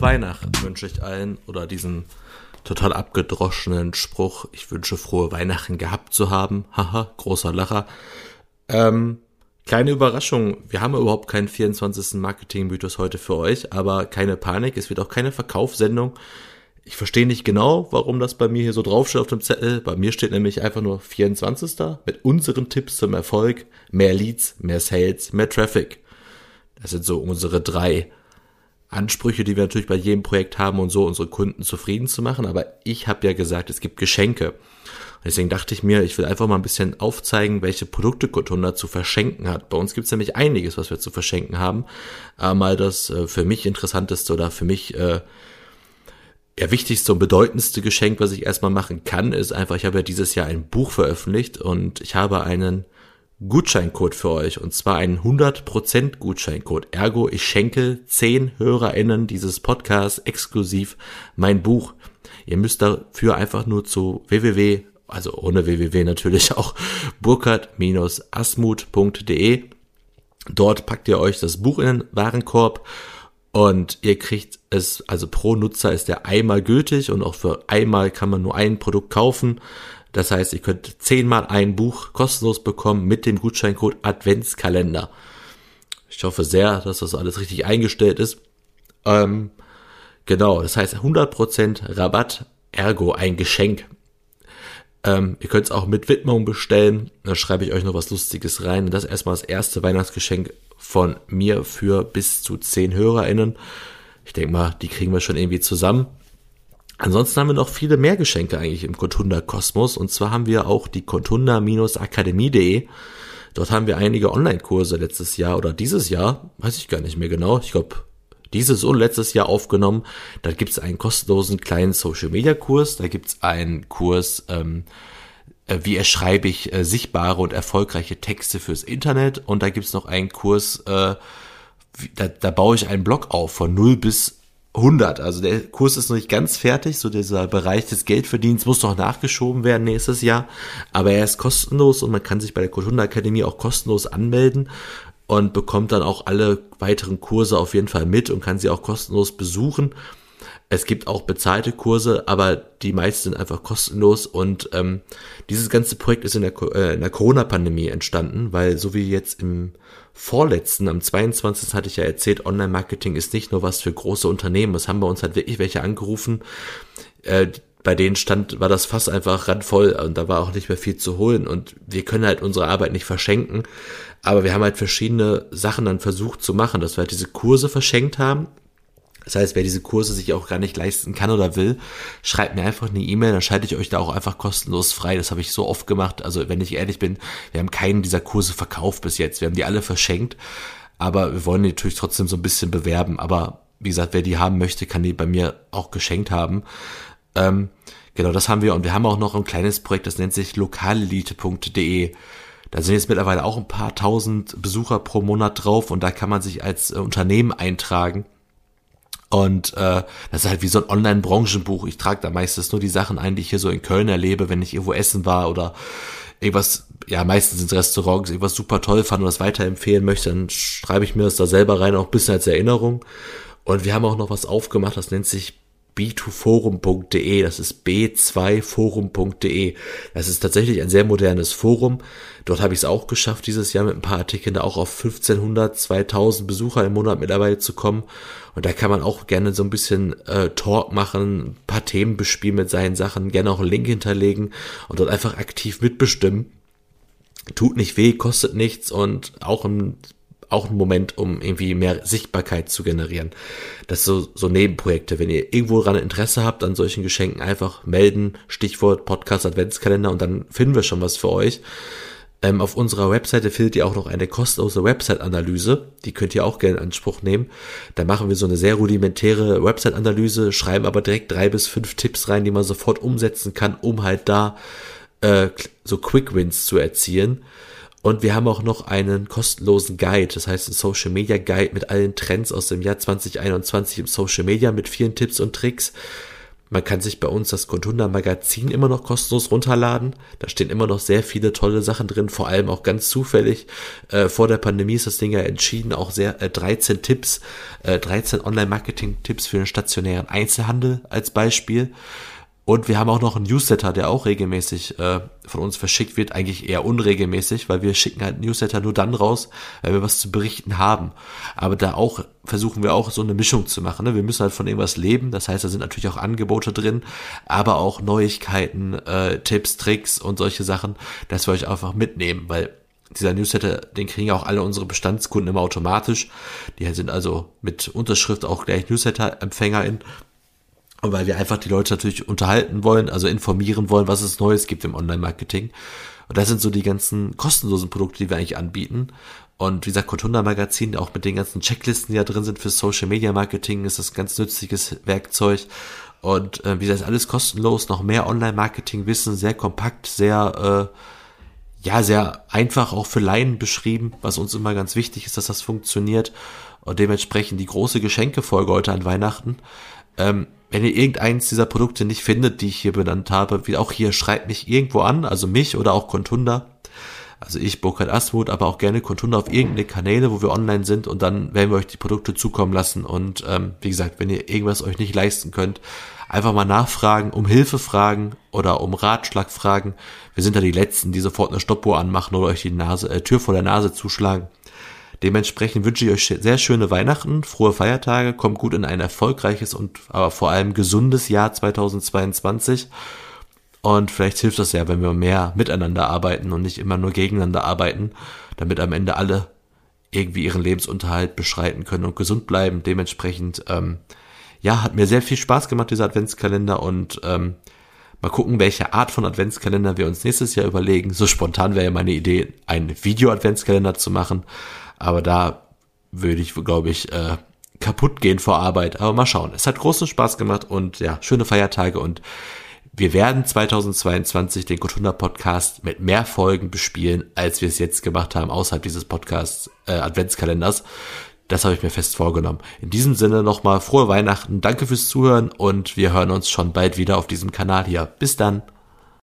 Weihnachten wünsche ich allen oder diesen total abgedroschenen Spruch, ich wünsche frohe Weihnachten gehabt zu haben. Haha, großer Lacher. Ähm, kleine Überraschung, wir haben überhaupt keinen 24. Marketing-Mythos heute für euch, aber keine Panik, es wird auch keine Verkaufssendung. Ich verstehe nicht genau, warum das bei mir hier so draufsteht auf dem Zettel. Bei mir steht nämlich einfach nur 24. mit unseren Tipps zum Erfolg. Mehr Leads, mehr Sales, mehr Traffic. Das sind so unsere drei Ansprüche, die wir natürlich bei jedem Projekt haben und so unsere Kunden zufrieden zu machen. Aber ich habe ja gesagt, es gibt Geschenke. Deswegen dachte ich mir, ich will einfach mal ein bisschen aufzeigen, welche Produkte Cotunda zu verschenken hat. Bei uns gibt es nämlich einiges, was wir zu verschenken haben. Mal das äh, für mich interessanteste oder für mich äh, ja, wichtigste und bedeutendste Geschenk, was ich erstmal machen kann, ist einfach, ich habe ja dieses Jahr ein Buch veröffentlicht und ich habe einen Gutscheincode für euch und zwar einen 100% Gutscheincode. Ergo, ich schenke 10 HörerInnen dieses Podcasts exklusiv mein Buch. Ihr müsst dafür einfach nur zu www, also ohne www natürlich auch, burkhard-asmut.de. Dort packt ihr euch das Buch in den Warenkorb und ihr kriegt es, also pro Nutzer ist der einmal gültig und auch für einmal kann man nur ein Produkt kaufen. Das heißt, ihr könnt zehnmal ein Buch kostenlos bekommen mit dem Gutscheincode Adventskalender. Ich hoffe sehr, dass das alles richtig eingestellt ist. Ähm, genau, das heißt 100% Rabatt, ergo ein Geschenk. Ähm, ihr könnt es auch mit Widmung bestellen. Da schreibe ich euch noch was Lustiges rein. Das ist erstmal das erste Weihnachtsgeschenk von mir für bis zu 10 HörerInnen. Ich denke mal, die kriegen wir schon irgendwie zusammen. Ansonsten haben wir noch viele mehr Geschenke eigentlich im Contunda Kosmos. Und zwar haben wir auch die contunda-akademie.de. Dort haben wir einige Online-Kurse letztes Jahr oder dieses Jahr, weiß ich gar nicht mehr genau. Ich glaube, dieses und letztes Jahr aufgenommen. Da gibt es einen kostenlosen kleinen Social-Media-Kurs. Da gibt es einen Kurs, ähm, äh, wie erschreibe ich äh, sichtbare und erfolgreiche Texte fürs Internet. Und da gibt es noch einen Kurs, äh, da, da baue ich einen Blog auf von 0 bis 100. Also der Kurs ist noch nicht ganz fertig. So dieser Bereich des Geldverdienens muss noch nachgeschoben werden nächstes Jahr. Aber er ist kostenlos und man kann sich bei der Kotunda Akademie auch kostenlos anmelden und bekommt dann auch alle weiteren Kurse auf jeden Fall mit und kann sie auch kostenlos besuchen. Es gibt auch bezahlte Kurse, aber die meisten sind einfach kostenlos und ähm, dieses ganze Projekt ist in der, äh, in der Corona-Pandemie entstanden, weil so wie jetzt im vorletzten, am 22. hatte ich ja erzählt, Online-Marketing ist nicht nur was für große Unternehmen. Es haben bei uns halt wirklich welche angerufen, äh, bei denen stand, war das Fass einfach randvoll und da war auch nicht mehr viel zu holen und wir können halt unsere Arbeit nicht verschenken. Aber wir haben halt verschiedene Sachen dann versucht zu machen, dass wir halt diese Kurse verschenkt haben, das heißt, wer diese Kurse sich auch gar nicht leisten kann oder will, schreibt mir einfach eine E-Mail, dann schalte ich euch da auch einfach kostenlos frei. Das habe ich so oft gemacht. Also wenn ich ehrlich bin, wir haben keinen dieser Kurse verkauft bis jetzt. Wir haben die alle verschenkt. Aber wir wollen die natürlich trotzdem so ein bisschen bewerben. Aber wie gesagt, wer die haben möchte, kann die bei mir auch geschenkt haben. Ähm, genau, das haben wir. Und wir haben auch noch ein kleines Projekt, das nennt sich lokalelite.de. Da sind jetzt mittlerweile auch ein paar tausend Besucher pro Monat drauf und da kann man sich als äh, Unternehmen eintragen und äh, das ist halt wie so ein Online-Branchenbuch. Ich trage da meistens nur die Sachen ein, die ich hier so in Köln erlebe, wenn ich irgendwo essen war oder irgendwas, ja, meistens ins Restaurants, irgendwas super toll fand und das weiterempfehlen möchte, dann schreibe ich mir das da selber rein, auch ein bisschen als Erinnerung. Und wir haben auch noch was aufgemacht, das nennt sich b2forum.de, das ist b2forum.de. Das ist tatsächlich ein sehr modernes Forum. Dort habe ich es auch geschafft, dieses Jahr mit ein paar Artikeln da auch auf 1500, 2000 Besucher im Monat mittlerweile zu kommen. Und da kann man auch gerne so ein bisschen äh, Talk machen, ein paar Themen bespielen mit seinen Sachen, gerne auch einen Link hinterlegen und dort einfach aktiv mitbestimmen. Tut nicht weh, kostet nichts und auch ein auch ein Moment, um irgendwie mehr Sichtbarkeit zu generieren. Das so, so Nebenprojekte. Wenn ihr irgendwo dran Interesse habt an solchen Geschenken, einfach melden, Stichwort Podcast Adventskalender und dann finden wir schon was für euch. Ähm, auf unserer Webseite findet ihr auch noch eine kostenlose Website-Analyse. Die könnt ihr auch gerne in Anspruch nehmen. Da machen wir so eine sehr rudimentäre Website-Analyse, schreiben aber direkt drei bis fünf Tipps rein, die man sofort umsetzen kann, um halt da äh, so Quick Wins zu erzielen. Und wir haben auch noch einen kostenlosen Guide, das heißt ein Social Media Guide mit allen Trends aus dem Jahr 2021 im Social Media mit vielen Tipps und Tricks. Man kann sich bei uns das Contunda Magazin immer noch kostenlos runterladen. Da stehen immer noch sehr viele tolle Sachen drin, vor allem auch ganz zufällig. Äh, vor der Pandemie ist das Ding ja entschieden, auch sehr äh, 13 Tipps, äh, 13 Online-Marketing-Tipps für den stationären Einzelhandel als Beispiel. Und wir haben auch noch einen Newsletter, der auch regelmäßig äh, von uns verschickt wird, eigentlich eher unregelmäßig, weil wir schicken halt Newsletter nur dann raus, wenn wir was zu berichten haben. Aber da auch versuchen wir auch so eine Mischung zu machen. Ne? Wir müssen halt von irgendwas leben, das heißt, da sind natürlich auch Angebote drin, aber auch Neuigkeiten, äh, Tipps, Tricks und solche Sachen, dass wir euch einfach mitnehmen, weil dieser Newsletter, den kriegen auch alle unsere Bestandskunden immer automatisch. Die sind also mit Unterschrift auch gleich Newsletter-EmpfängerInnen weil wir einfach die Leute natürlich unterhalten wollen, also informieren wollen, was es Neues gibt im Online-Marketing. Und das sind so die ganzen kostenlosen Produkte, die wir eigentlich anbieten. Und wie gesagt, Cotunda Magazin, auch mit den ganzen Checklisten, die da drin sind für Social Media Marketing, ist das ganz nützliches Werkzeug. Und äh, wie gesagt, alles kostenlos, noch mehr Online-Marketing-Wissen, sehr kompakt, sehr, äh, ja, sehr einfach auch für Laien beschrieben, was uns immer ganz wichtig ist, dass das funktioniert. Und dementsprechend die große Geschenkefolge heute an Weihnachten. Ähm, wenn ihr irgendeins dieser Produkte nicht findet, die ich hier benannt habe, wie auch hier, schreibt mich irgendwo an, also mich oder auch Contunda. Also ich, Burkhard Asmuth, aber auch gerne Contunda auf irgendeine Kanäle, wo wir online sind und dann werden wir euch die Produkte zukommen lassen. Und ähm, wie gesagt, wenn ihr irgendwas euch nicht leisten könnt, einfach mal nachfragen, um Hilfe fragen oder um Ratschlag fragen. Wir sind da die Letzten, die sofort eine Stoppuhr anmachen oder euch die Nase, äh, Tür vor der Nase zuschlagen. Dementsprechend wünsche ich euch sehr schöne Weihnachten, frohe Feiertage, kommt gut in ein erfolgreiches und aber vor allem gesundes Jahr 2022. Und vielleicht hilft das ja, wenn wir mehr miteinander arbeiten und nicht immer nur gegeneinander arbeiten, damit am Ende alle irgendwie ihren Lebensunterhalt beschreiten können und gesund bleiben. Dementsprechend, ähm, ja, hat mir sehr viel Spaß gemacht, dieser Adventskalender und ähm, mal gucken, welche Art von Adventskalender wir uns nächstes Jahr überlegen. So spontan wäre ja meine Idee, einen Video-Adventskalender zu machen. Aber da würde ich, glaube ich, äh, kaputt gehen vor Arbeit. Aber mal schauen. Es hat großen Spaß gemacht und ja, schöne Feiertage und wir werden 2022 den Kotunda Podcast mit mehr Folgen bespielen, als wir es jetzt gemacht haben, außerhalb dieses Podcasts, äh, Adventskalenders. Das habe ich mir fest vorgenommen. In diesem Sinne nochmal frohe Weihnachten, danke fürs Zuhören und wir hören uns schon bald wieder auf diesem Kanal hier. Bis dann.